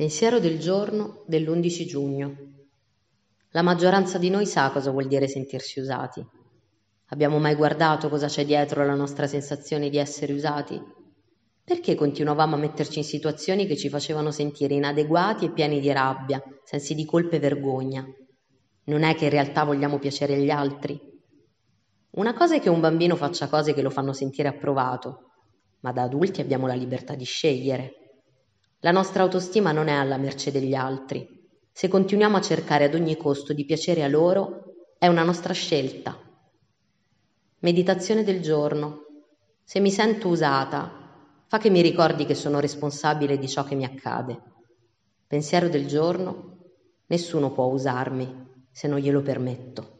Pensiero del giorno dell'11 giugno. La maggioranza di noi sa cosa vuol dire sentirsi usati. Abbiamo mai guardato cosa c'è dietro la nostra sensazione di essere usati? Perché continuavamo a metterci in situazioni che ci facevano sentire inadeguati e pieni di rabbia, sensi di colpa e vergogna? Non è che in realtà vogliamo piacere agli altri? Una cosa è che un bambino faccia cose che lo fanno sentire approvato, ma da adulti abbiamo la libertà di scegliere. La nostra autostima non è alla mercé degli altri. Se continuiamo a cercare ad ogni costo di piacere a loro, è una nostra scelta. Meditazione del giorno. Se mi sento usata, fa che mi ricordi che sono responsabile di ciò che mi accade. Pensiero del giorno. Nessuno può usarmi se non glielo permetto.